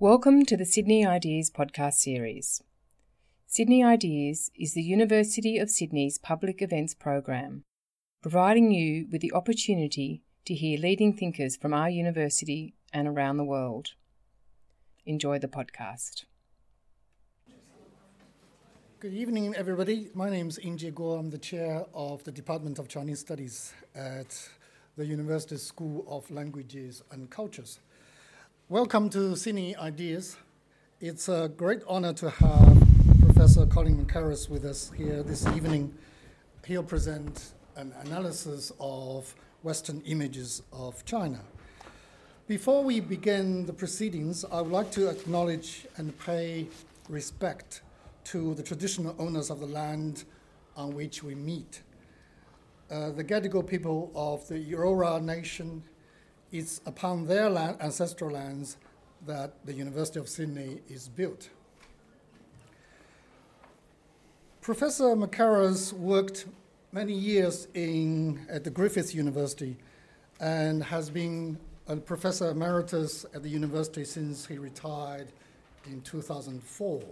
Welcome to the Sydney Ideas podcast series. Sydney Ideas is the University of Sydney's public events program, providing you with the opportunity to hear leading thinkers from our university and around the world. Enjoy the podcast. Good evening, everybody. My name is Yingjie Guo. I'm the chair of the Department of Chinese Studies at the University School of Languages and Cultures. Welcome to Sydney Ideas. It's a great honor to have Professor Colin Mackerras with us here this evening. He'll present an analysis of Western images of China. Before we begin the proceedings, I would like to acknowledge and pay respect to the traditional owners of the land on which we meet. Uh, the Gadigal people of the Eora Nation it's upon their land, ancestral lands that the University of Sydney is built. Professor Mackerras worked many years in, at the Griffith University and has been a professor emeritus at the university since he retired in 2004.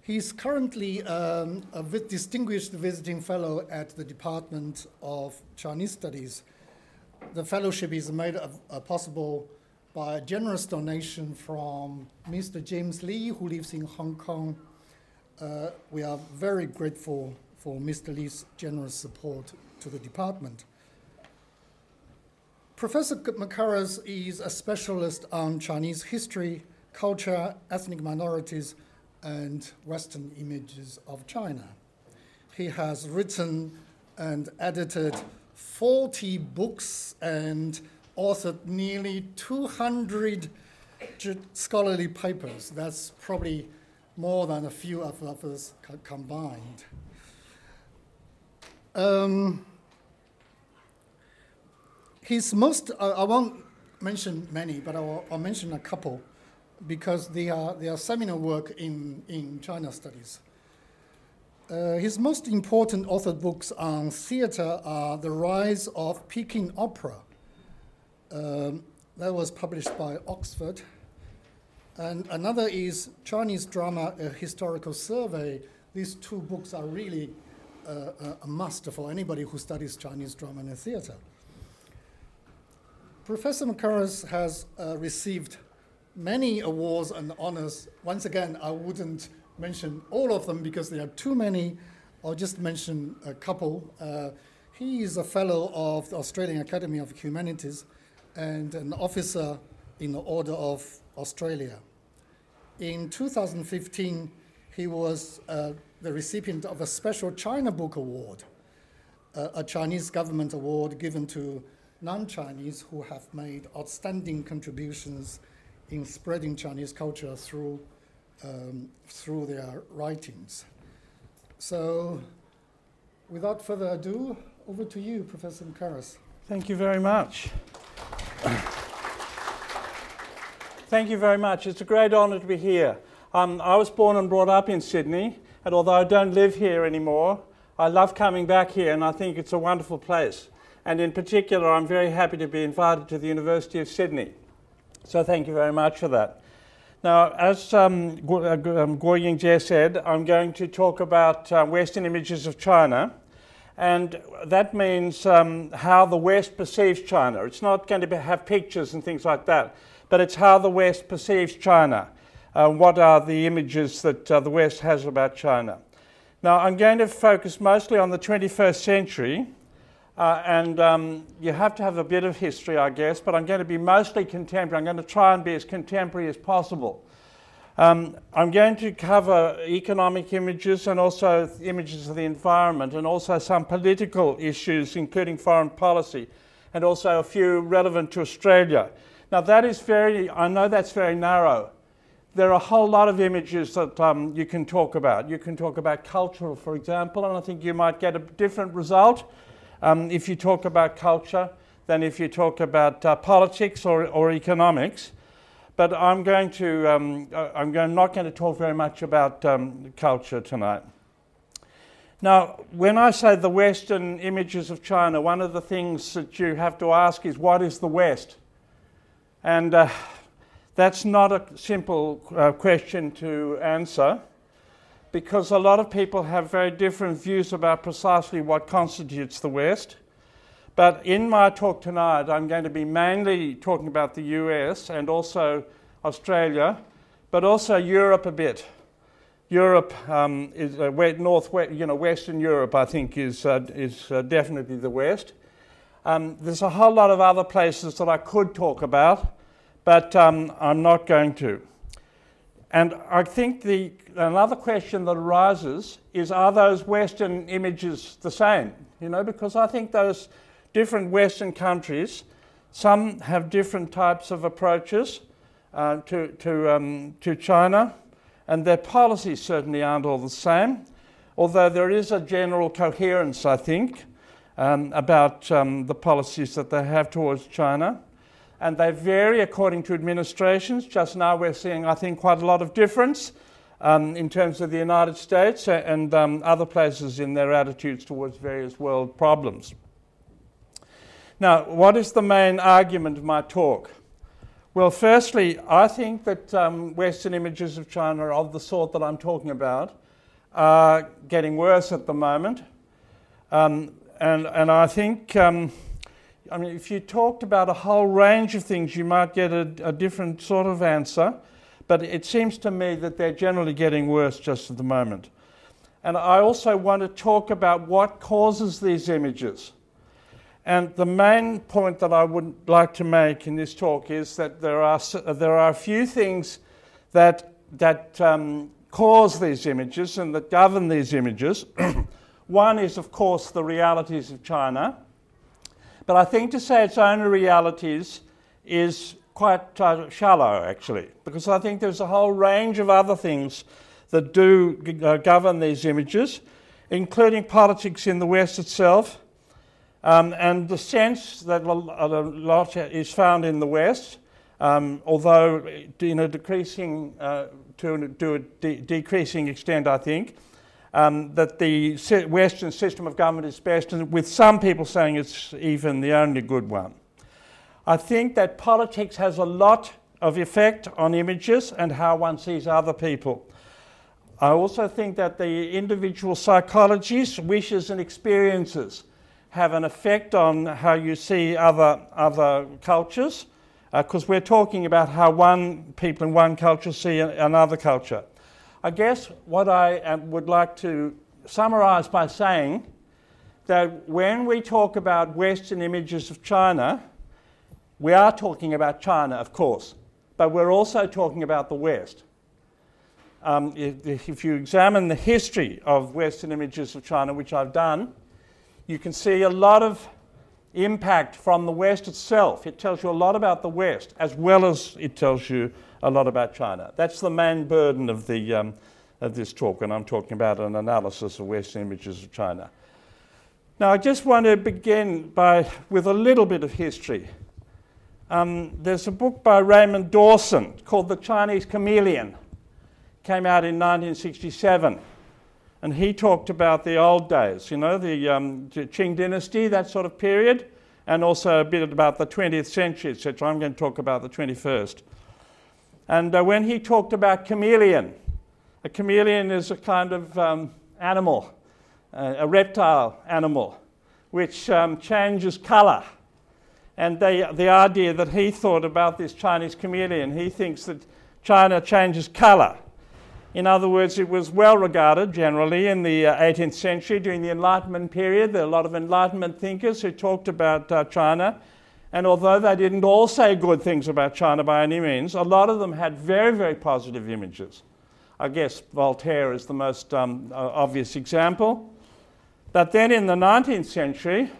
He's currently um, a distinguished visiting fellow at the Department of Chinese Studies the fellowship is made of, uh, possible by a generous donation from Mr. James Lee, who lives in Hong Kong. Uh, we are very grateful for Mr. Lee's generous support to the department. Professor Mackerras is a specialist on Chinese history, culture, ethnic minorities, and Western images of China. He has written and edited 40 books and authored nearly 200 scholarly papers. That's probably more than a few of us combined. Um, his most, uh, I won't mention many, but I'll, I'll, mention a couple because they are, they are seminal work in, in China studies. Uh, his most important authored books on theater are The Rise of Peking Opera. Um, that was published by Oxford. And another is Chinese Drama, A Historical Survey. These two books are really uh, a must for anybody who studies Chinese drama and theater. Professor Mackerras has uh, received many awards and honors. Once again, I wouldn't mention all of them because there are too many. I'll just mention a couple. Uh, he is a fellow of the Australian Academy of Humanities and an officer in the Order of Australia. In 2015, he was uh, the recipient of a special China Book Award, uh, a Chinese government award given to non Chinese who have made outstanding contributions in spreading Chinese culture through um, through their writings. So, without further ado, over to you, Professor Mackerras. Thank you very much. Thank you very much. It's a great honour to be here. Um, I was born and brought up in Sydney, and although I don't live here anymore, I love coming back here and I think it's a wonderful place. And in particular, I'm very happy to be invited to the University of Sydney. So thank you very much for that. Now, as um, Guo um, Yingjie said, I'm going to talk about uh, Western images of China. And that means um, how the West perceives China. It's not going to be, have pictures and things like that, but it's how the West perceives China. Uh, what are the images that uh, the West has about China? Now, I'm going to focus mostly on the 21st century, uh, and um, you have to have a bit of history, I guess, but I'm going to be mostly contemporary. I'm going to try and be as contemporary as possible. Um, I'm going to cover economic images and also images of the environment and also some political issues, including foreign policy, and also a few relevant to Australia. Now, that is very, I know that's very narrow. There are a whole lot of images that um, you can talk about. You can talk about cultural, for example, and I think you might get a different result um, if you talk about culture than if you talk about uh, politics or, or economics. But I'm going to, um, uh, I'm going, not going to talk very much about um, culture tonight. Now, when I say the Western images of China, one of the things that you have to ask is what is the West? And uh, That's not a simple uh, question to answer because a lot of people have very different views about precisely what constitutes the West. But in my talk tonight, I'm going to be mainly talking about the US and also Australia, but also Europe a bit. Europe um, is uh, north, you know, Western Europe. I think is uh, is uh, definitely the West. Um, there's a whole lot of other places that I could talk about, but um, I'm not going to. And I think the another question that arises is: Are those Western images the same? You know, because I think those different Western countries, some have different types of approaches uh, to to um, to China and their policies certainly aren't all the same, although there is a general coherence, I think, um, about um, the policies that they have towards China. And they vary according to administrations. Just now, we're seeing, I think, quite a lot of difference um, in terms of the United States and um, other places in their attitudes towards various world problems. Now, what is the main argument of my talk? Well, firstly, I think that um, Western images of China of the sort that I'm talking about are getting worse at the moment. Um, and, and I think, um, I mean, if you talked about a whole range of things, you might get a, a different sort of answer. But it seems to me that they're generally getting worse just at the moment. And I also want to talk about what causes these images. And the main point that I would like to make in this talk is that there are, there are a few things that, that um, cause these images and that govern these images. One is, of course, the realities of China. But I think to say its only realities is quite uh, shallow, actually, because I think there's a whole range of other things that do uh, govern these images, including politics in the West itself um, and the sense that a lot is found in the West, um, although in a decreasing, uh, to, to, a de- decreasing extent, I think, um, that the Western system of government is best, and with some people saying it's even the only good one. I think that politics has a lot of effect on images and how one sees other people. I also think that the individual psychologies, wishes, and experiences have an effect on how you see other, other cultures, because uh, we're talking about how one people in one culture see another culture. I guess what I um, would like to summarize by saying that when we talk about Western images of China, we are talking about China, of course, but we're also talking about the West. Um, if, if you examine the history of Western images of China, which I've done, you can see a lot of impact from the West itself. It tells you a lot about the West, as well as it tells you a lot about China. That's the main burden of, the, um, of this talk, and I'm talking about an analysis of Western images of China. Now, I just want to begin by, with a little bit of history. Um, there's a book by Raymond Dawson called The Chinese Chameleon. Came out in 1967. And he talked about the old days, you know, the um, Qing dynasty, that sort of period, and also a bit about the 20th century, etc. I'm going to talk about the 21st. And uh, when he talked about chameleon, a chameleon is a kind of um, animal, uh, a reptile animal, which um, changes colour. And they, the idea that he thought about this Chinese chameleon, he thinks that China changes colour. In other words, it was well regarded generally in the uh, 18th century during the Enlightenment period. There are a lot of Enlightenment thinkers who talked about uh, China. And although they didn't all say good things about China by any means, a lot of them had very, very positive images. I guess Voltaire is the most um, obvious example. But then in the 19th century,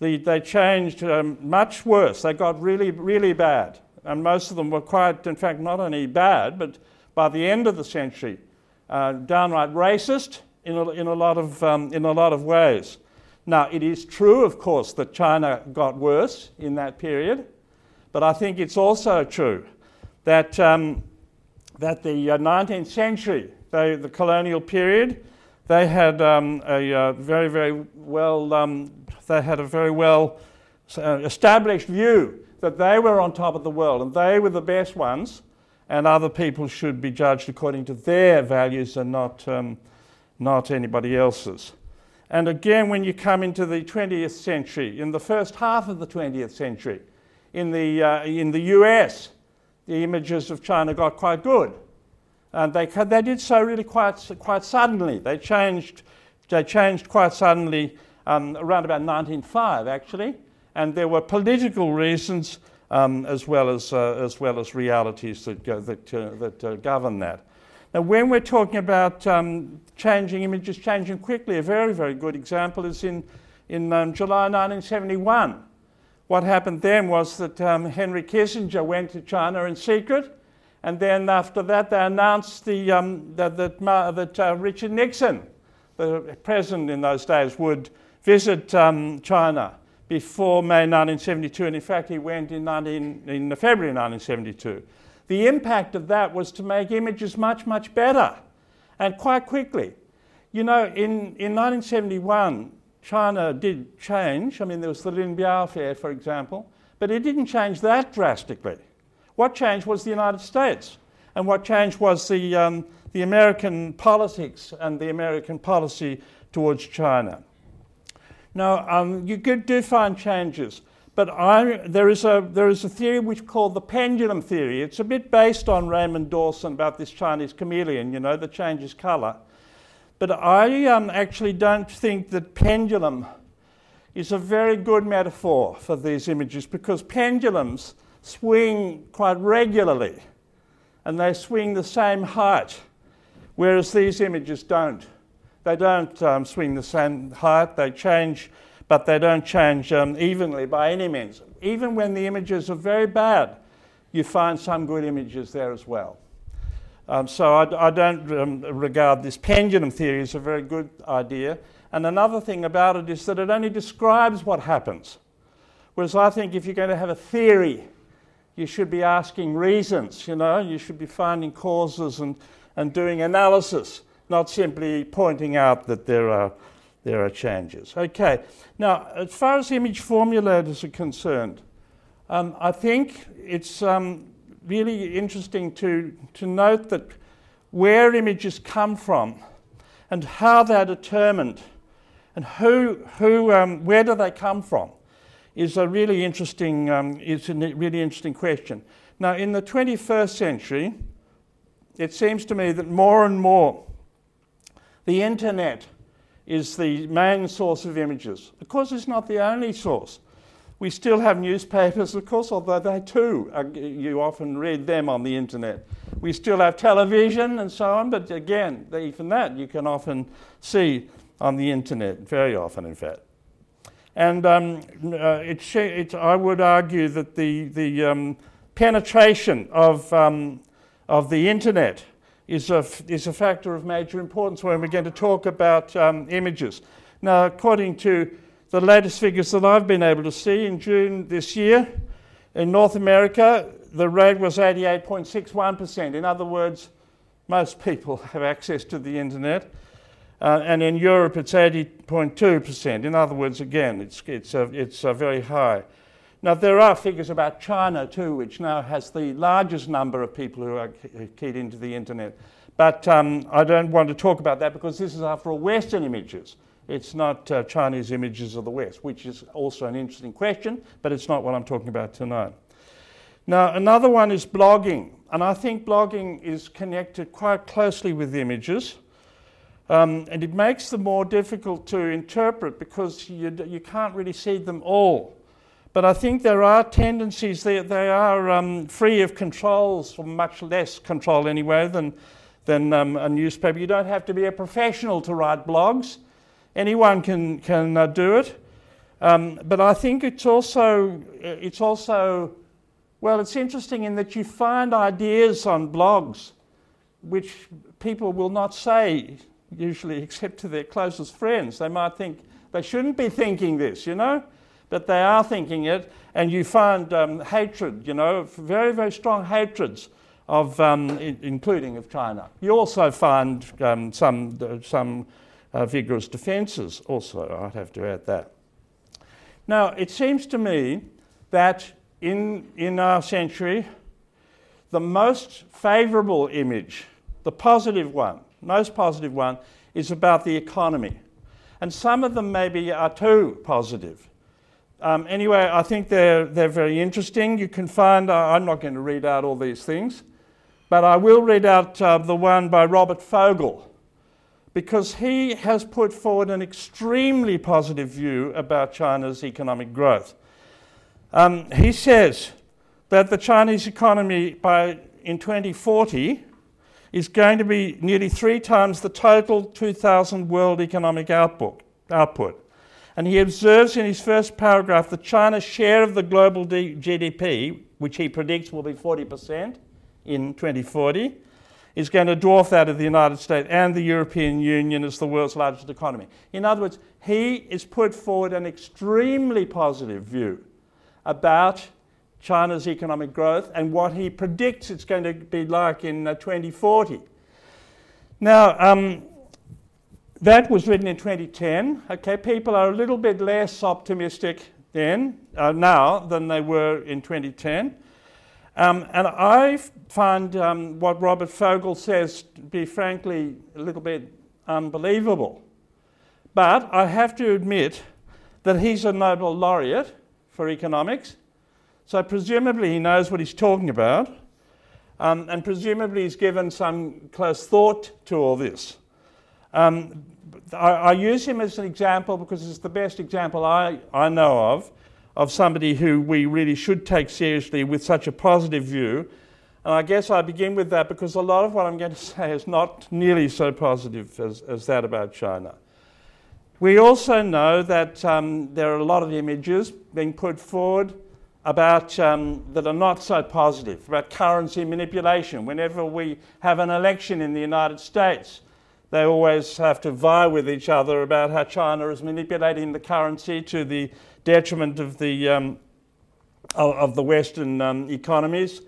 the, they changed um, much worse. They got really, really bad. And most of them were quite, in fact, not only bad, but by the end of the century, uh, downright racist in a, in, a lot of, um, in a lot of ways. Now, it is true, of course, that China got worse in that period, but I think it's also true that, um, that the uh, 19th century, they, the colonial period, they had um, a uh, very, very well, um, they had a very well uh, established view that they were on top of the world and they were the best ones, and other people should be judged according to their values and not, um, not anybody else's. And again, when you come into the 20th century, in the first half of the 20th century, in the, uh, in the US, the images of China got quite good. And they, they did so really quite, quite suddenly. They changed, they changed quite suddenly um, around about 1905, actually. And there were political reasons um, as, well as, uh, as well as realities that, go, that, uh, that uh, govern that. Now, when we're talking about um, changing images, changing quickly, a very, very good example is in, in um, July 1971. What happened then was that um, Henry Kissinger went to China in secret, and then after that, they announced the, um, that, that, that uh, Richard Nixon, the president in those days, would visit um, China before May 1972, and in fact, he went in, 19, in February 1972. The impact of that was to make images much, much better and quite quickly. You know, in, in 1971, China did change. I mean, there was the Lin Biao affair, for example, but it didn't change that drastically. What changed was the United States, and what changed was the, um, the American politics and the American policy towards China. Now, um, you do find changes. But I, there, is a, there is a theory which called the pendulum theory. It's a bit based on Raymond Dawson about this Chinese chameleon, you know, that changes colour. But I um, actually don't think that pendulum is a very good metaphor for these images because pendulums swing quite regularly and they swing the same height, whereas these images don't. They don't um, swing the same height, they change but they don't change um, evenly by any means. Even when the images are very bad, you find some good images there as well. Um, so I, I don't um, regard this pendulum theory as a very good idea. And another thing about it is that it only describes what happens. Whereas I think if you're going to have a theory, you should be asking reasons, you know, you should be finding causes and, and doing analysis, not simply pointing out that there are there are changes. Okay, now as far as image formulators are concerned, um, I think it's um, really interesting to, to note that where images come from and how they're determined and who, who, um, where do they come from is a really interesting, um, is a really interesting question. Now, in the 21st century, it seems to me that more and more the internet is the main source of images. Of course, it's not the only source. We still have newspapers, of course, although they too, are, you often read them on the internet. We still have television and so on, but again, even that you can often see on the internet, very often, in fact. And um, uh, it, it, I would argue that the, the um, penetration of, um, of the internet is a, is a factor of major importance when we're going to talk about um, images. Now, according to the latest figures that I've been able to see in June this year, in North America, the rate was 88.61%. In other words, most people have access to the internet. Uh, and in Europe, it's 80.2%. In other words, again, it's, it's, a, it's a very high. Now, there are figures about China too, which now has the largest number of people who are keyed into the internet. But um, I don't want to talk about that because this is, after all, Western images. It's not uh, Chinese images of the West, which is also an interesting question, but it's not what I'm talking about tonight. Now, another one is blogging, and I think blogging is connected quite closely with images. Um, and it makes them more difficult to interpret because you, you can't really see them all. But I think there are tendencies, they, they are um, free of controls, or much less control anyway than, than um, a newspaper. You don't have to be a professional to write blogs, anyone can, can uh, do it. Um, but I think it's also, it's also, well, it's interesting in that you find ideas on blogs which people will not say, usually, except to their closest friends. They might think they shouldn't be thinking this, you know? But they are thinking it, and you find um, hatred, you know, very, very strong hatreds of, um, including of China. You also find um, some, some uh, vigorous defences, also, I'd have to add that. Now, it seems to me that in, in our century, the most favourable image, the positive one, most positive one, is about the economy. And some of them maybe are too positive. Um, anyway, I think they're, they're very interesting. You can find, uh, I'm not going to read out all these things, but I will read out uh, the one by Robert Fogel, because he has put forward an extremely positive view about China's economic growth. Um, he says that the Chinese economy by, in 2040 is going to be nearly three times the total 2000 world economic output. output. And he observes in his first paragraph that China's share of the global D- GDP, which he predicts will be 40% in 2040, is going to dwarf that of the United States and the European Union as the world's largest economy. In other words, he has put forward an extremely positive view about China's economic growth and what he predicts it's going to be like in uh, 2040. Now, um, that was written in 2010. Okay, people are a little bit less optimistic then, uh, now, than they were in 2010. Um, and I find um, what Robert Fogel says to be frankly a little bit unbelievable. But I have to admit that he's a Nobel laureate for economics, so presumably he knows what he's talking about, um, and presumably he's given some close thought to all this. Um, I, I, use him as an example because it's the best example I, I know of of somebody who we really should take seriously with such a positive view. And I guess I begin with that because a lot of what I'm going to say is not nearly so positive as, as that about China. We also know that um, there are a lot of images being put forward about um, that are not so positive, about currency manipulation. Whenever we have an election in the United States, they always have to vie with each other about how China is manipulating the currency to the detriment of the, um, of the Western um, economies.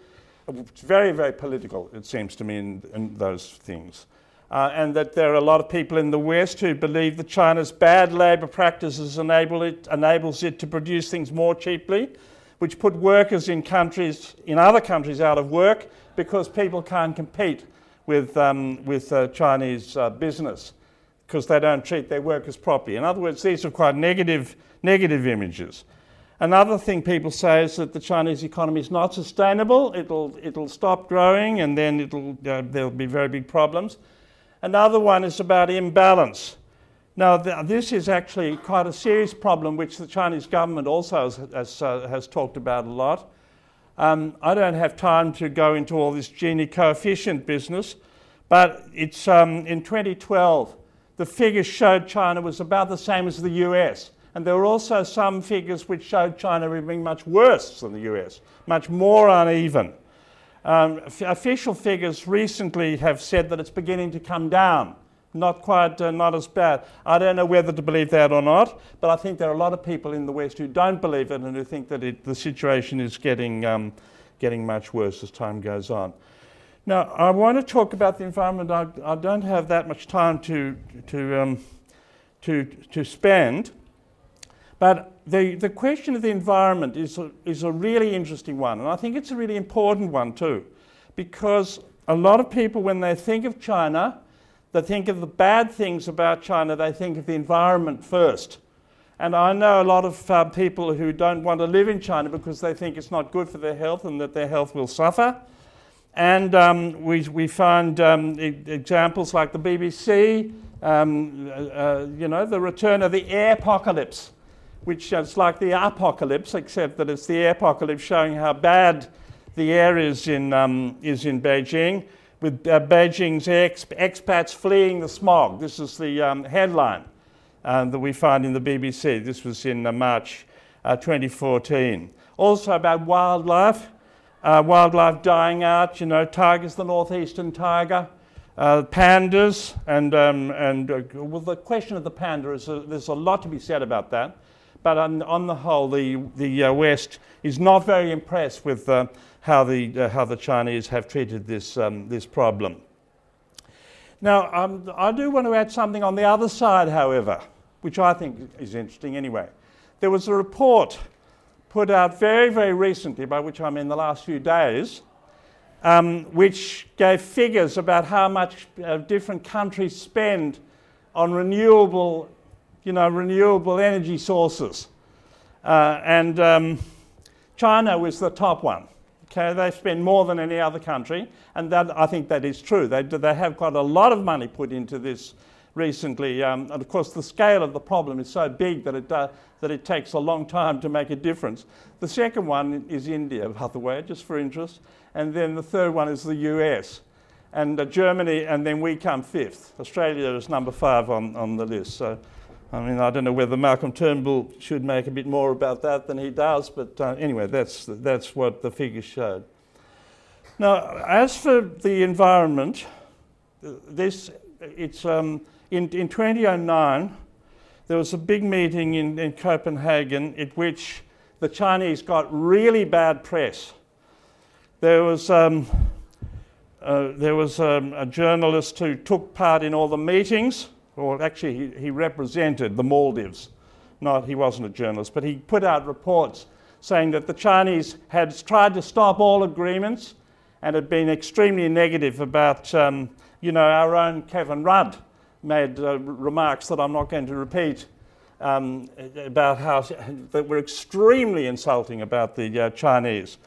It's very, very political, it seems to me, in, in those things. Uh, and that there are a lot of people in the West who believe that China's bad labour practices enable it, enables it to produce things more cheaply, which put workers in countries, in other countries out of work because people can't compete with, um, with uh, Chinese uh, business because they don't treat their workers properly. In other words, these are quite negative, negative images. Another thing people say is that the Chinese economy is not sustainable. It'll, it'll stop growing and then it'll, uh, there'll be very big problems. Another one is about imbalance. Now, th- this is actually quite a serious problem, which the Chinese government also has, has, uh, has talked about a lot. Um, I don't have time to go into all this Gini coefficient business, but it's um, in 2012, the figures showed China was about the same as the US. And there were also some figures which showed China being much worse than the US, much more uneven. Um, official figures recently have said that it's beginning to come down not quite, uh, not as bad. I don't know whether to believe that or not, but I think there are a lot of people in the West who don't believe it and who think that it, the situation is getting, um, getting much worse as time goes on. Now, I want to talk about the environment. I, I don't have that much time to, to, um, to, to spend, but the, the question of the environment is a, is a really interesting one, and I think it's a really important one too, because a lot of people, when they think of China, they think of the bad things about China, they think of the environment first. And I know a lot of uh, people who don't want to live in China because they think it's not good for their health and that their health will suffer. And um, we, we find um, e- examples like the BBC, um, uh, uh, you know, the return of the air apocalypse, which is like the apocalypse, except that it's the air apocalypse showing how bad the air is in, um, is in Beijing with uh, Beijing's ex- expats fleeing the smog. This is the um, headline uh, that we find in the BBC. This was in uh, March uh, 2014. Also about wildlife, uh, wildlife dying out. You know, tigers, the northeastern tiger, uh, pandas, and um, and well, the question of the panda is there's a lot to be said about that. But on, on the whole, the the West is not very impressed with how the, uh, how the Chinese have treated this, um, this problem. Now, um, I do want to add something on the other side, however, which I think is interesting anyway. There was a report put out very, very recently, by which I mean the last few days, um, which gave figures about how much uh, different countries spend on renewable, you know, renewable energy sources. Uh, and um, China was the top one. Okay, they spend more than any other country, and that I think that is true. They, they have quite a lot of money put into this recently, um, and of course the scale of the problem is so big that it, uh, that it takes a long time to make a difference. The second one is India, by the way, just for interest, and then the third one is the US, and uh, Germany, and then we come fifth. Australia is number five on, on the list. So I mean, I don't know whether Malcolm Turnbull should make a bit more about that than he does, but uh, anyway, that's, that's what the figures showed. Now, as for the environment, this, it's, um, in, in 2009, there was a big meeting in, in Copenhagen at which the Chinese got really bad press. There was, um, uh, there was um, a journalist who took part in all the meetings or actually he, he represented the Maldives. Not, he wasn't a journalist, but he put out reports saying that the Chinese had tried to stop all agreements and had been extremely negative about, um, you know, our own Kevin Rudd made uh, remarks that I'm not going to repeat um, about how that were extremely insulting about the uh, Chinese.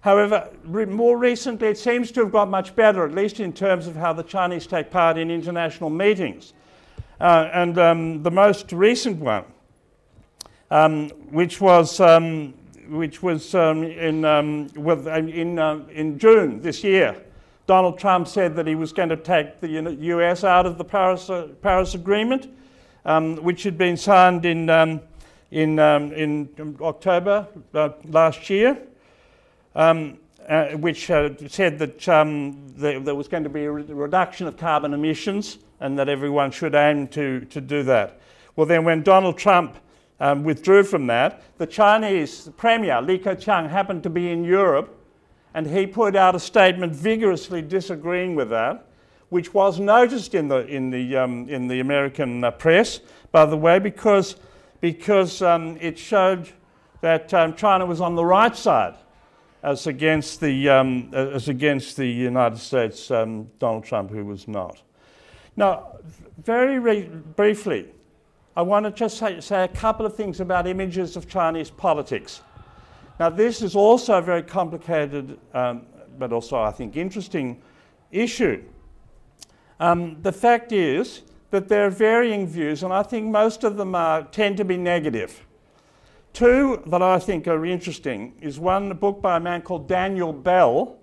However, re- more recently, it seems to have got much better, at least in terms of how the Chinese take part in international meetings. Uh, and um, the most recent one, um, which was, um, which was um, in, um, with, uh, in, uh, in June this year, Donald Trump said that he was going to take the US out of the Paris, uh, Paris Agreement, um, which had been signed in, in, in October uh, last year. Um, uh, which uh, said that um, there, there, was going to be a re- reduction of carbon emissions and that everyone should aim to, to do that. Well, then, when Donald Trump um, withdrew from that, the Chinese Premier, Li Keqiang, happened to be in Europe and he put out a statement vigorously disagreeing with that, which was noticed in the, in the, um, in the American uh, press, by the way, because, because um, it showed that um, China was on the right side as against the, um, as against the United States um, Donald Trump, who was not. Now, very briefly, I want to just say, say a couple of things about images of Chinese politics. Now, this is also a very complicated, um, but also I think interesting issue. Um, the fact is that there are varying views, and I think most of them are, tend to be negative. Two that I think are interesting is one book by a man called Daniel Bell.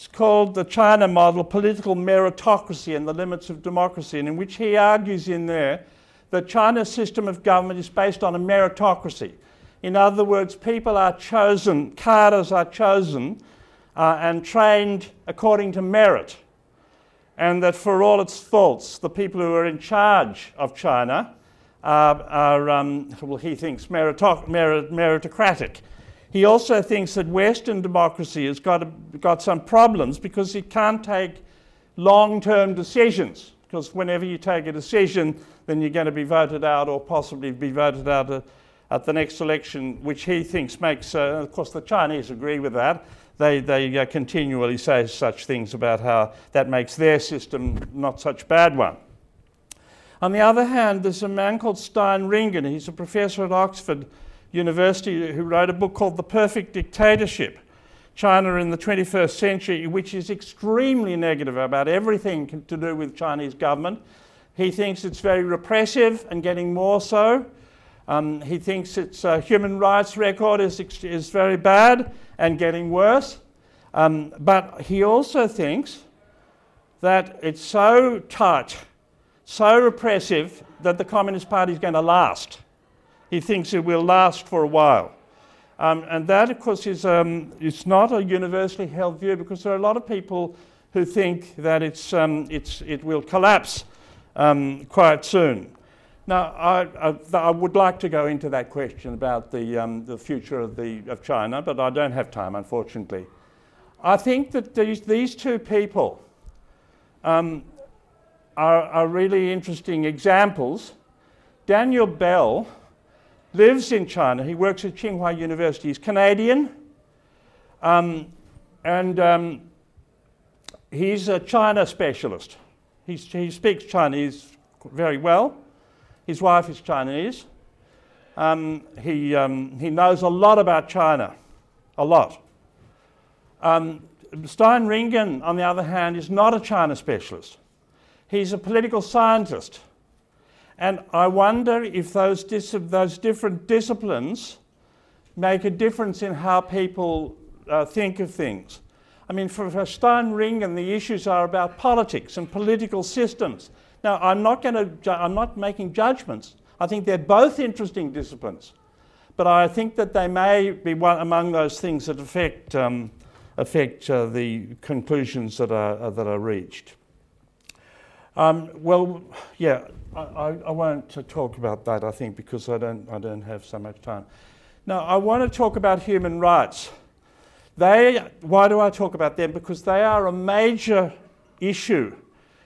It's called The China Model Political Meritocracy and the Limits of Democracy, and in which he argues in there that China's system of government is based on a meritocracy. In other words, people are chosen, cadres are chosen uh, and trained according to merit. And that for all its faults, the people who are in charge of China are, are um, well, he thinks, meritoc- merit- meritocratic. He also thinks that Western democracy has got, a, got some problems because it can't take long term decisions. Because whenever you take a decision, then you're going to be voted out or possibly be voted out uh, at the next election, which he thinks makes, uh, of course, the Chinese agree with that. They, they uh, continually say such things about how that makes their system not such a bad one. On the other hand, there's a man called Stein Ringen. He's a professor at Oxford University who wrote a book called The Perfect Dictatorship China in the 21st Century, which is extremely negative about everything to do with Chinese government. He thinks it's very repressive and getting more so. Um, he thinks its uh, human rights record is, is very bad and getting worse. Um, but he also thinks that it's so tight so repressive that the Communist Party is going to last. He thinks it will last for a while. Um, and that, of course, is um, it's not a universally held view because there are a lot of people who think that it's, um, it's, it will collapse um, quite soon. Now, I, I, I, would like to go into that question about the, um, the future of, the, of China, but I don't have time, unfortunately. I think that these, these two people um, are, are really interesting examples. Daniel Bell lives in China. He works at Tsinghua University. He's Canadian. Um, and um, he's a China specialist. He's, he speaks Chinese very well. His wife is Chinese. Um, he, um, he knows a lot about China, a lot. Um, Stein Ringen, on the other hand, is not a China specialist. He's a political scientist. And I wonder if those, dis- those different disciplines make a difference in how people uh, think of things. I mean, for, for Ringen, the issues are about politics and political systems. Now, I'm not, to ju- I'm not making judgments. I think they're both interesting disciplines. But I think that they may be one among those things that affect, um, affect uh, the conclusions that are, uh, that are reached. Um, well, yeah, I, I, won't talk about that, I think, because I don't, I don't have so much time. Now, I want to talk about human rights. They, why do I talk about them? Because they are a major issue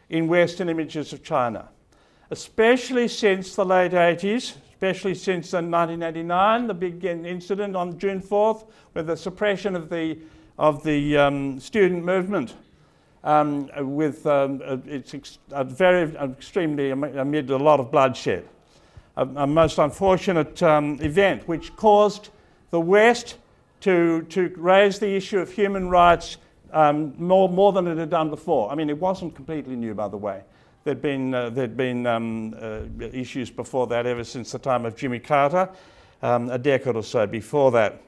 in Western images of China, especially since the late 80s, especially since 1989, the big incident on June 4th, with the suppression of the, of the um, student movement. Um, with um, it's ex- a very extremely amid a lot of bloodshed, a, a most unfortunate um, event which caused the West to, to raise the issue of human rights um, more, more than it had done before. I mean, it wasn't completely new, by the way. There'd been, uh, there'd been um, uh, issues before that, ever since the time of Jimmy Carter, um, a decade or so before that.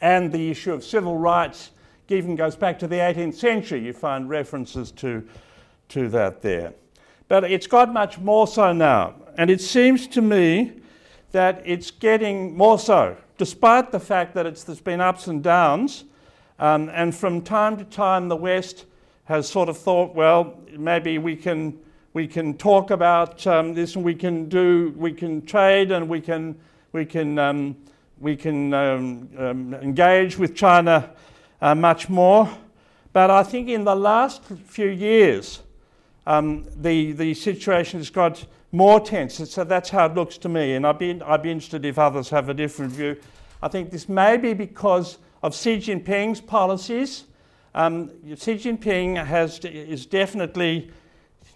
And the issue of civil rights even goes back to the 18th century. You find references to, to that there. But it's got much more so now. And it seems to me that it's getting more so despite the fact that it's, there's been ups and downs, um, and from time to time the West has sort of thought, well, maybe we can we can talk about um, this and we can do we can trade and we can we can um, we can um, um, engage with China uh, much more. But I think in the last few years, um, the the situation has got more tense. So that's how it looks to me. And I'd be, I'd be interested if others have a different view. I think this may be because of Xi Jinping's policies. Um, Xi Jinping has, is definitely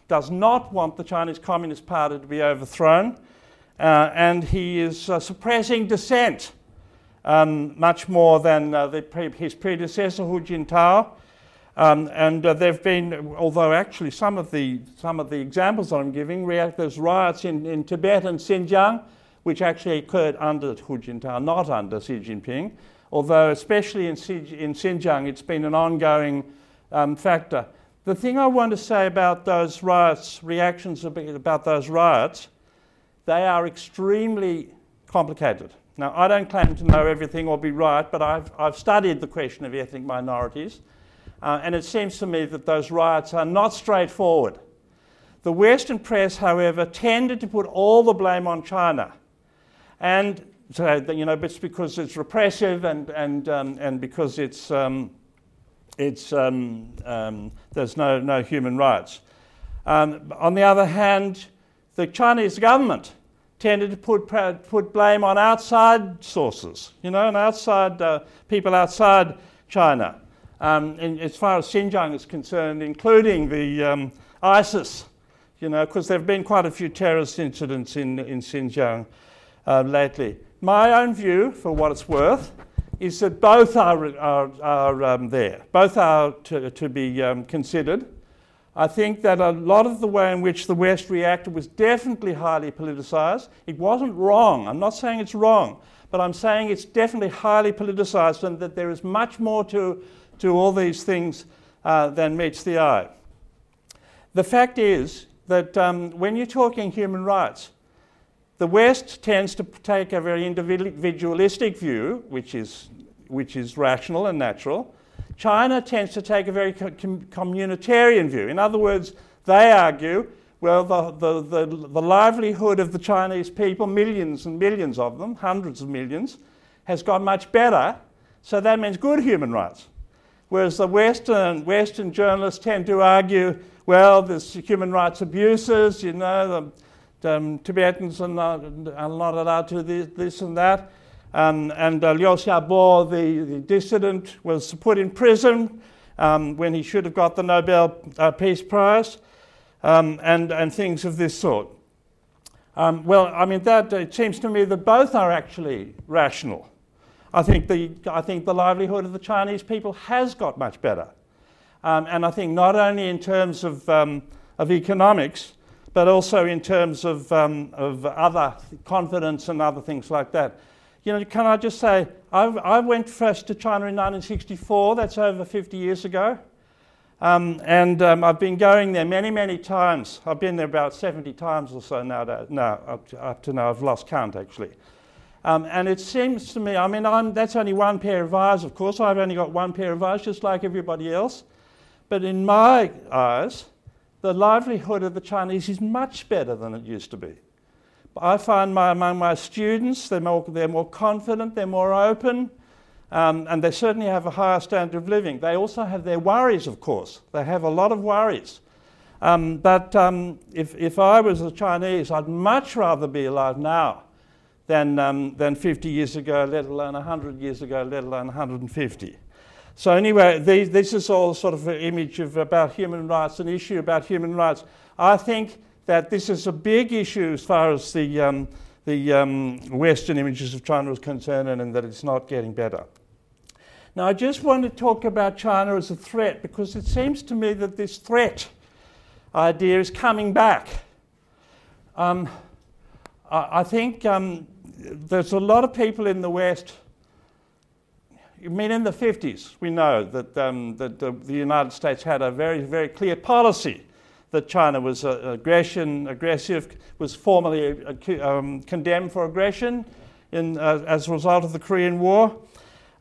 does not want the Chinese Communist Party to be overthrown, uh, and he is uh, suppressing dissent um, much more than uh, the, his predecessor Hu Jintao. Um, and uh, there have been, although actually some of the, some of the examples I'm giving, there's riots in, in Tibet and Xinjiang, which actually occurred under Hu Jintao, not under Xi Jinping, although especially in, in Xinjiang it's been an ongoing um, factor. The thing I want to say about those riots, reactions about those riots, they are extremely complicated. Now, I don't claim to know everything or be right, but I've, I've studied the question of ethnic minorities. Uh, and it seems to me that those riots are not straightforward. The Western press, however, tended to put all the blame on China. And so, you know, it's because it's repressive and, and, um, and because it's, um, it's, um, um there's no, no human rights. Um, on the other hand, the Chinese government tended to put, put blame on outside sources, you know, and outside uh, people outside China um, as far as Xinjiang is concerned, including the um, ISIS, you know, because there have been quite a few terrorist incidents in, in Xinjiang uh, lately. My own view, for what it's worth, is that both are, are, are um, there, both are to, to be um, considered. I think that a lot of the way in which the West reacted was definitely highly politicized. It wasn't wrong. I'm not saying it's wrong, but I'm saying it's definitely highly politicized and that there is much more to to all these things uh, than meets the eye. The fact is that um, when you're talking human rights, the West tends to take a very individualistic view, which is, which is rational and natural. China tends to take a very com- communitarian view. In other words, they argue, well, the, the, the, the livelihood of the Chinese people, millions and millions of them, hundreds of millions, has got much better, so that means good human rights. Whereas the Western, Western journalists tend to argue, well, there's human rights abuses, you know, the, um, Tibetans are not, are not allowed to this, this and that. Um, and uh, Liu Xiaobo, the, the dissident, was put in prison um, when he should have got the Nobel uh, Peace Prize, um, and, and things of this sort. Um, well, I mean, that it seems to me that both are actually rational. I think the, I think the livelihood of the Chinese people has got much better. Um, and I think not only in terms of, um, of economics, but also in terms of, of other confidence and other things like that. You know, can I just say, I, I went first to China in 1964, that's over 50 years ago. Um, and um, I've been going there many, many times. I've been there about 70 times or so now. now up, to, up to now, I've lost count actually. Um, and it seems to me, I mean, I'm, that's only one pair of eyes, of course. I've only got one pair of eyes, just like everybody else. But in my eyes, the livelihood of the Chinese is much better than it used to be. I find my, among my students, they're more, they're more confident, they're more open, um, and they certainly have a higher standard of living. They also have their worries, of course. They have a lot of worries. Um, but um, if, if I was a Chinese, I'd much rather be alive now than, um, than 50 years ago, let alone 100 years ago, let alone 150. So anyway, this is all sort of an image of about human rights, an issue about human rights. I think that this is a big issue as far as the, um, the um, Western images of China is concerned and, that it's not getting better. Now, I just want to talk about China as a threat because it seems to me that this threat idea is coming back. Um, I, I, think um, there's a lot of people in the West I mean, in the 50s, we know that, um, that the, the, United States had a very, very clear policy that China was uh, aggression, aggressive, was formally uh, um, condemned for aggression in, uh, as a result of the Korean War.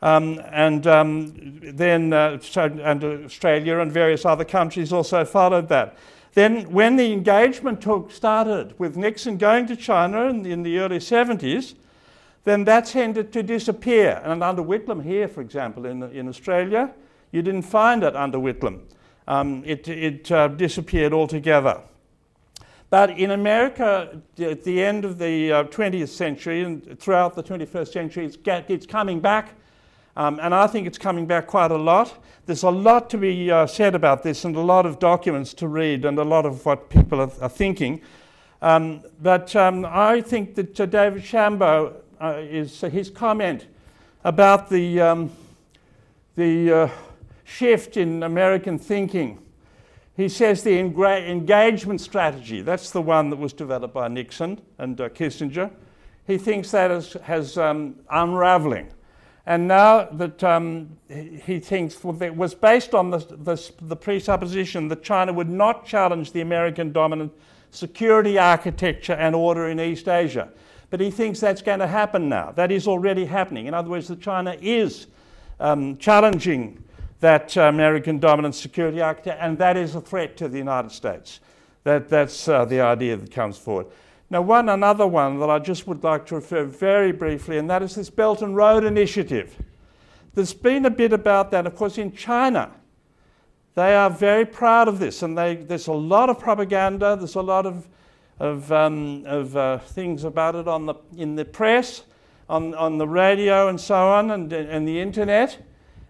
Um, and um, then uh, and Australia and various other countries also followed that. Then, when the engagement took, started with Nixon going to China in in the early 70s, then that tended to disappear. And under Whitlam here, for example, in, in Australia, you didn't find it under Whitlam. Um, it it uh, disappeared altogether. But in America, at the end of the uh, 20th century and throughout the 21st century, it's, get, it's coming back. Um, and I think it's coming back quite a lot. There's a lot to be uh, said about this and a lot of documents to read and a lot of what people are, are thinking. Um, but um, I think that uh, David Shambaugh uh, is his comment about the, um, the uh, shift in American thinking. He says the engra- engagement strategy, that's the one that was developed by Nixon and uh, Kissinger. He thinks that is, has um, unraveling. And now that um, he thinks it was based on the, the, the presupposition that China would not challenge the American dominant security architecture and order in East Asia. But he thinks that's going to happen now. That is already happening. In other words, that China is um, challenging that American dominant security architecture, and that is a threat to the United States. That, that's uh, the idea that comes forward. Now, one another one that I just would like to refer very briefly, and that is this Belt and Road Initiative. There's been a bit about that. Of course, in China, they are very proud of this, and they, there's a lot of propaganda, there's a lot of of, um, of uh, things about it on the, in the press, on, on the radio, and so on, and, and the internet,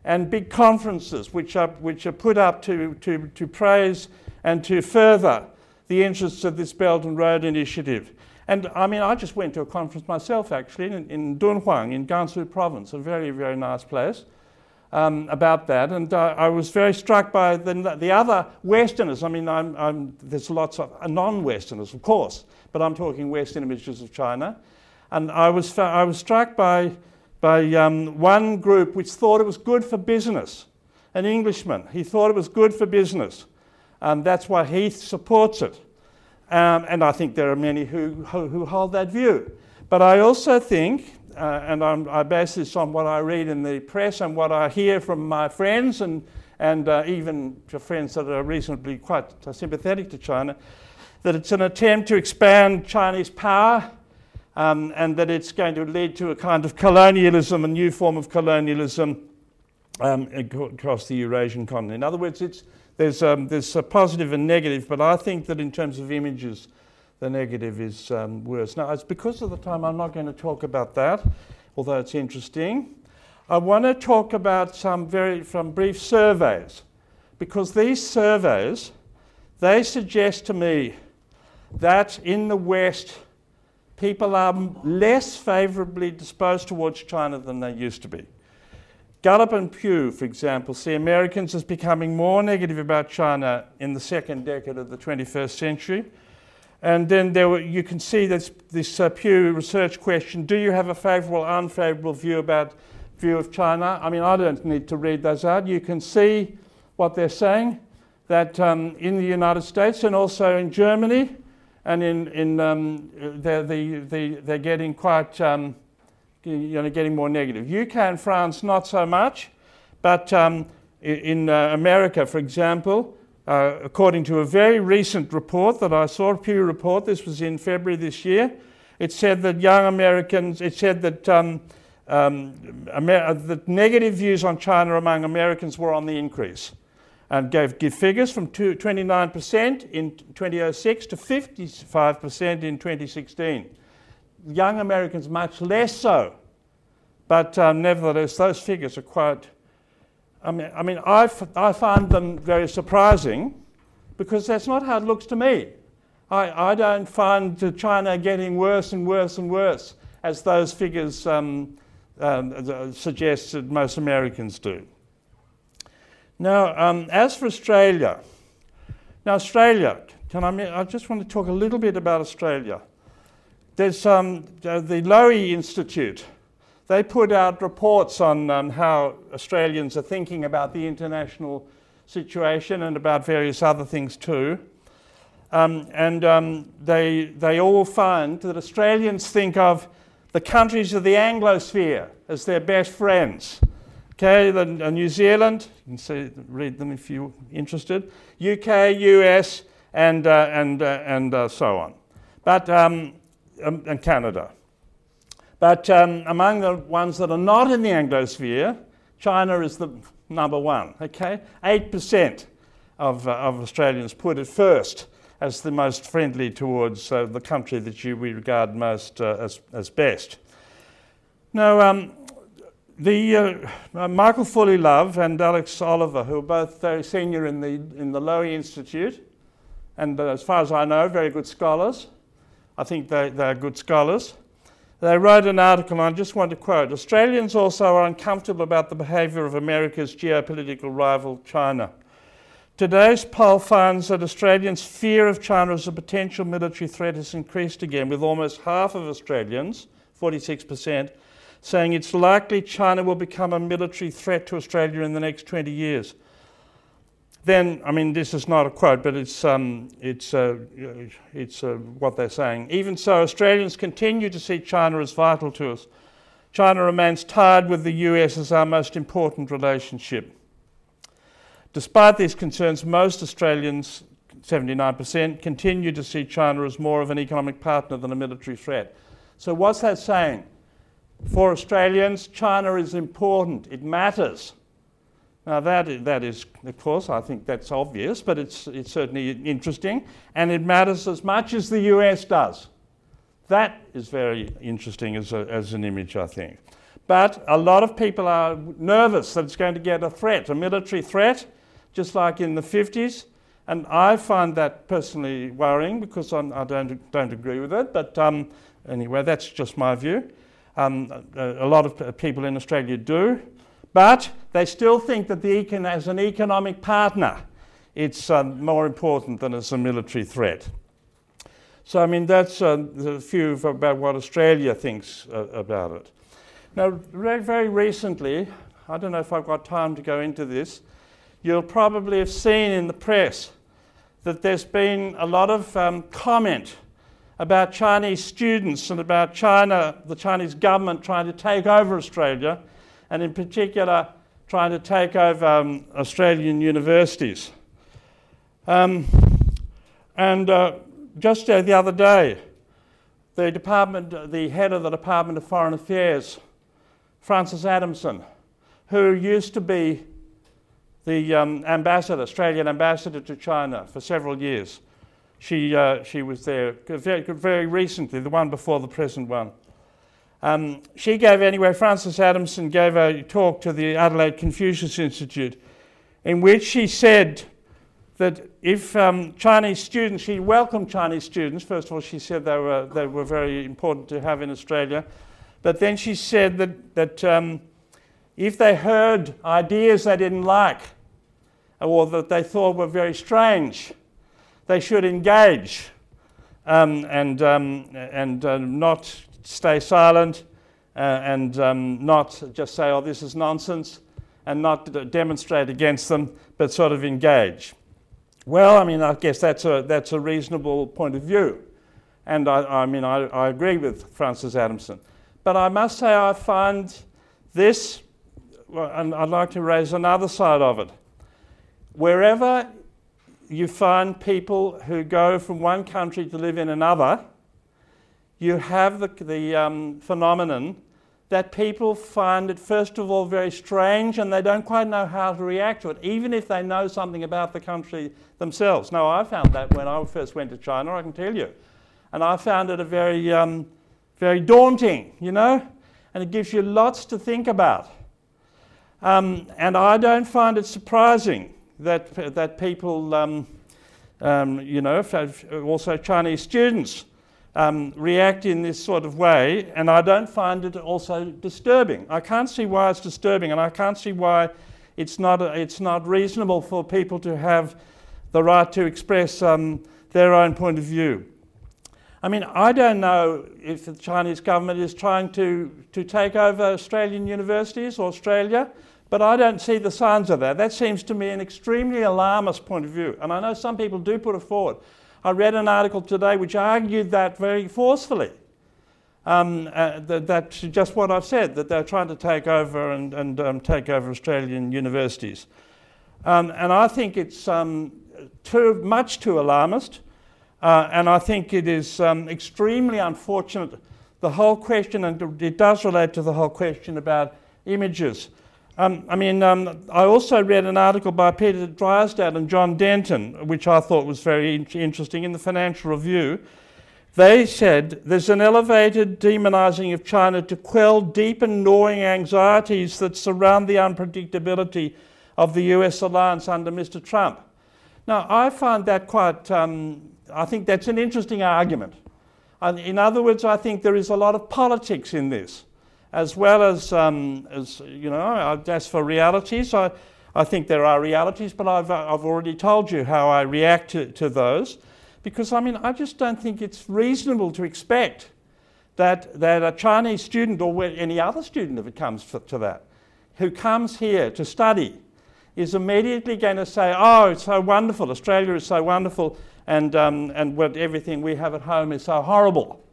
and big conferences which are, which are put up to, to, to praise and to further the interests of this Belt and Road Initiative. And I mean, I just went to a conference myself actually in, in Dunhuang in Gansu province, a very, very nice place um, about that. And uh, I was very struck by the, the other Westerners. I mean, I'm, I'm, there's lots of uh, non Westerners, of course, but I'm talking Western images of China. And I was, I was struck by, by um, one group which thought it was good for business, an Englishman. He thought it was good for business. And that's why he supports it. Um, and I think there are many who, who, who hold that view. But I also think uh, and I'm, i base this on what I read in the press and what I hear from my friends and, and uh, even friends that are reasonably quite sympathetic to China, that it's an attempt to expand Chinese power um, and that it's going to lead to a kind of colonialism, a new form of colonialism um, across the Eurasian continent. In other words, there's, um, there's a positive and negative, but I think that in terms of images, the negative is um, worse. Now, it's because of the time, I'm not going to talk about that, although it's interesting. I want to talk about some very from brief surveys, because these surveys they suggest to me that in the West, people are less favourably disposed towards China than they used to be. Gallup and Pew, for example, see Americans as becoming more negative about China in the second decade of the 21st century. And then there were, you can see this, this uh, Pew research question do you have a favourable or unfavourable view about view of China? I mean, I don't need to read those out. You can see what they're saying that um, in the United States and also in Germany and in, in um, they're, the, the, they're getting quite, um, you know, getting more negative. UK and France, not so much, but um, in uh, America, for example, uh, according to a very recent report that I saw, a Pew report, this was in February this year, it said that young Americans, it said that, um, um, Amer- that negative views on China among Americans were on the increase and gave, give figures from 29% in 2006 to 55% in 2016. Young Americans, much less so. But um, nevertheless, those figures are quite. I mean, I, mean I, f- I find them very surprising because that's not how it looks to me. I, I don't find China getting worse and worse and worse as those figures um, um, suggest that most Americans do. Now, um, as for Australia, now Australia, can I, I just want to talk a little bit about Australia. There's um, the Lowy Institute. They put out reports on um, how Australians are thinking about the international situation and about various other things too. Um, and um, they, they all find that Australians think of the countries of the Anglosphere as their best friends. Okay, then uh, New Zealand, you can see, read them if you're interested. UK, US, and, uh, and, uh, and uh, so on. But, um, um, and Canada. But um, among the ones that are not in the Anglosphere, China is the number one. Okay, 8% of, uh, of Australians put it first as the most friendly towards uh, the country that you, we regard most as, as best. Now, um, the, uh, Michael Fullilove and Alex Oliver, who are both very senior in the, in the Lowy Institute, and uh, as far as I know, very good scholars. I think they, they're good scholars. They wrote an article, and I just want to quote Australians also are uncomfortable about the behaviour of America's geopolitical rival, China. Today's poll finds that Australians' fear of China as a potential military threat has increased again, with almost half of Australians, 46%, saying it's likely China will become a military threat to Australia in the next 20 years. Then, I mean, this is not a quote, but it's, um, it's, uh, it's uh, what they're saying. Even so, Australians continue to see China as vital to us. China remains tied with the US as our most important relationship. Despite these concerns, most Australians, 79%, continue to see China as more of an economic partner than a military threat. So, what's that saying? For Australians, China is important, it matters. Now, that that is, of course, I think that's obvious, but it's, it's certainly interesting, and it matters as much as the US does. That is very interesting as, a, as an image, I think. But a lot of people are nervous that it's going to get a threat, a military threat, just like in the 50s. And I find that personally worrying because I'm, I do not don't agree with it. But um, anyway, that's just my view. Um, a, a, lot of people in Australia do. But they still think that the econ- as an economic partner, it's uh, more important than as a military threat. So, I mean, that's uh, a few about what Australia thinks uh, about it. Now, very, very recently, I don't know if I've got time to go into this, you'll probably have seen in the press that there's been a lot of um, comment about Chinese students and about China, the Chinese government trying to take over Australia, and in particular, trying to take over um, Australian universities. Um, and uh, just the other day, the department, the head of the Department of Foreign Affairs, Frances Adamson, who used to be the um, ambassador, Australian ambassador to China for several years, She, uh, she was there very, very recently, the one before the present one. Um, she gave, anyway, Frances Adamson gave a talk to the Adelaide Confucius Institute in which she said that if um, Chinese students, she welcomed Chinese students. First of all, she said they were, they were very important to have in Australia. But then she said that, that um, if they heard ideas they didn't like or that they thought were very strange, they should engage um, and, um, and uh, not stay silent uh, and um, not just say, oh, this is nonsense, and not d- demonstrate against them, but sort of engage. Well, I mean, I guess that's a, that's a reasonable point of view. And I, I mean, I, I agree with Frances Adamson. But I must say, I find this, and I'd like to raise another side of it. Wherever you find people who go from one country to live in another, you have the, the um, phenomenon that people find it, first of all, very strange and they don't quite know how to react to it, even if they know something about the country themselves. Now, I found that when I first went to China, I can tell you. And I found it a very, um, very daunting, you know, and it gives you lots to think about. Um, and I don't find it surprising that, that people, um, um you know, also Chinese students, um, react in this sort of way, and I don't find it also disturbing. I can't see why it's disturbing, and I can't see why it's not, it's not reasonable for people to have the right to express um, their own point of view. I mean, I don't know if the Chinese government is trying to, to take over Australian universities or Australia, but I don't see the signs of that. That seems to me an extremely alarmist point of view, and I know some people do put it forward. I read an article today which argued that very forcefully. Um, uh, that, that's just what I've said, that they're trying to take over and, and um, take over Australian universities. Um, and I think it's um, too much too alarmist, uh, and I think it is um, extremely unfortunate. The whole question, and it does relate to the whole question about images. Um, I mean, um, I also read an article by Peter Drysdale and John Denton, which I thought was very in- interesting in the Financial Review. They said there's an elevated demonizing of China to quell deep and gnawing anxieties that surround the unpredictability of the US alliance under Mr. Trump. Now, I find that quite, um, I think that's an interesting argument. in other words, I think there is a lot of politics in this as well as, um, as you know, as for realities, I, I think there are realities, but I've, I've already told you how I react to, to those. Because, I mean, I just don't think it's reasonable to expect that, that a Chinese student or any other student, if it comes to that, who comes here to study, is immediately going to say, oh, it's so wonderful, Australia is so wonderful, and, um, and what everything we have at home is so horrible.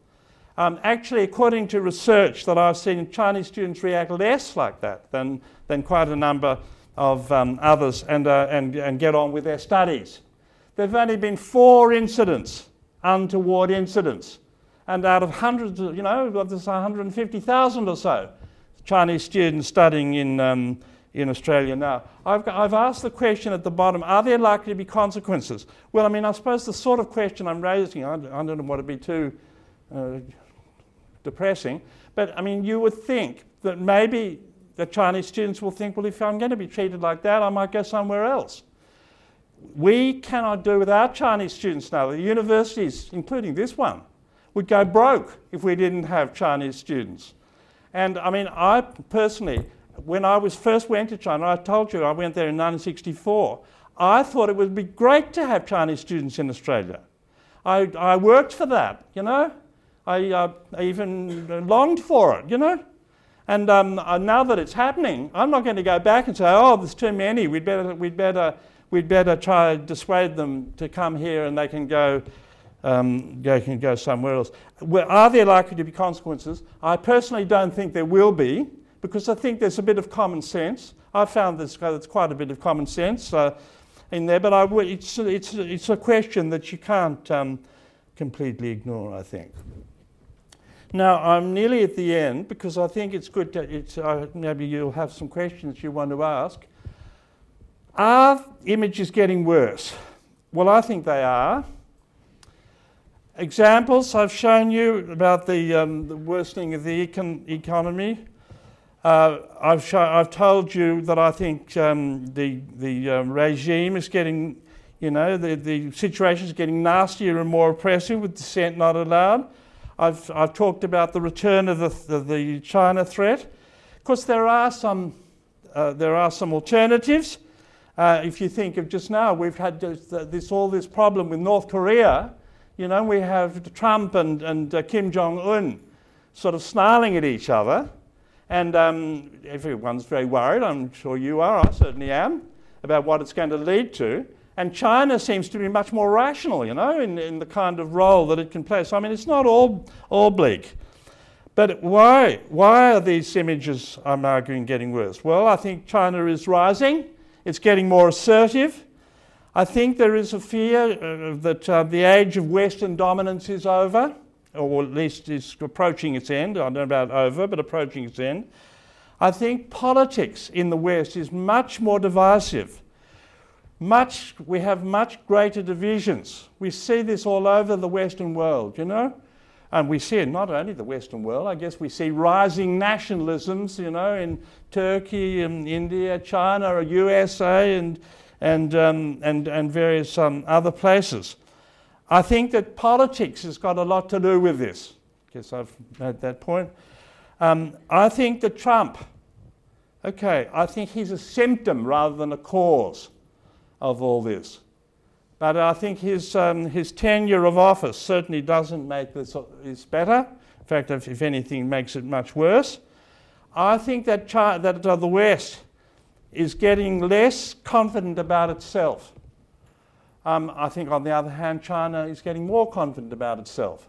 Um, actually, according to research that I've seen, Chinese students react less like that than, than quite a number of um, others and, uh, and, and get on with their studies. There have only been four incidents, untoward incidents. And out of hundreds, of, you know, there's 150,000 or so Chinese students studying in, um, in Australia now. I've, I've asked the question at the bottom are there likely to be consequences? Well, I mean, I suppose the sort of question I'm raising, I, I don't want to be too uh, depressing. But I mean, you would think that maybe the Chinese students will think, well, if I'm going to be treated like that, I might go somewhere else. We cannot do without Chinese students now. The universities, including this one, would go broke if we didn't have Chinese students. And I mean, I personally, when I was first went to China, I told you I went there in 1964. I thought it would be great to have Chinese students in Australia. I, I worked for that, you know. I, uh, I even longed for it, you know. And um, uh, now that it's happening, I'm not going to go back and say, oh, there's too many. We'd better, we'd better, we'd better try to dissuade them to come here and they can go, um, can go somewhere else. Are there likely to be consequences? I personally don't think there will be because I think there's a bit of common sense. I've found there's, quite a bit of common sense uh, in there, but I, it's, it's, it's a question that you can't um, completely ignore, I think. Now, I'm nearly at the end because I think it's good to, it's, uh, maybe you'll have some questions you want to ask. Are images getting worse? Well, I think they are. Examples I've shown you about the, um, the worsening of the econ- economy. Uh, I've, I've told you that I think um, the, the um, regime is getting, you know, the, the situation is getting nastier and more oppressive with dissent not allowed. I've, I've talked about the return of the, the, the China threat. Of course, there are some, uh, there are some alternatives. Uh, if you think of just now, we've had this, all this problem with North Korea. You know, we have Trump and, and uh, Kim Jong un sort of snarling at each other. And um, everyone's very worried, I'm sure you are, I certainly am, about what it's going to lead to. And China seems to be much more rational, you know, in, in the kind of role that it can play. So, I mean, it's not all, all bleak. But why? Why are these images, I'm arguing, getting worse? Well, I think China is rising, it's getting more assertive. I think there is a fear uh, that uh, the age of Western dominance is over or at least is approaching its end. I don't know about over, but approaching its end. I think politics in the West is much more divisive. Much, we have much greater divisions. We see this all over the Western world, you know? And we see it not only the Western world, I guess we see rising nationalisms, you know, in Turkey and India, China, USA, and, and, um, and, and various um, other places. I think that politics has got a lot to do with this. I guess I've made that point. Um, I think that Trump, okay, I think he's a symptom rather than a cause of all this. But I think his, um, his tenure of office certainly doesn't make this, this better. In fact, if, if anything, makes it much worse. I think that, China, that uh, the West is getting less confident about itself. Um, I think, on the other hand, China is getting more confident about itself.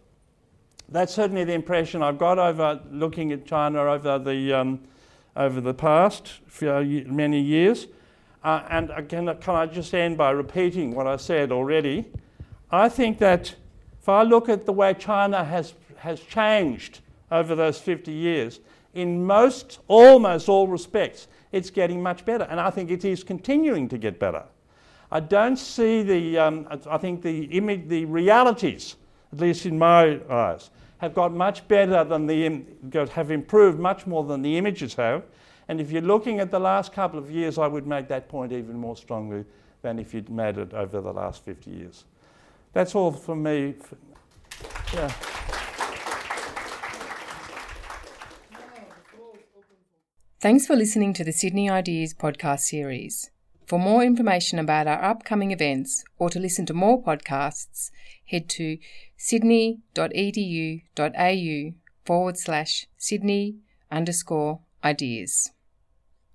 That's certainly the impression I've got over looking at China over the, um, over the past few, many years. Uh, and again, can I just end by repeating what I said already? I think that if I look at the way China has, has changed over those 50 years, in most, almost all respects, it's getting much better. And I think it is continuing to get better. I don't see the, um, I think the, image, the realities, at least in my eyes, have got much better than the, have improved much more than the images have. And if you're looking at the last couple of years, I would make that point even more strongly than if you'd made it over the last 50 years. That's all from me. Yeah. Thanks for listening to the Sydney Ideas podcast series. For more information about our upcoming events or to listen to more podcasts, head to sydney.edu.au forward slash Sydney underscore ideas.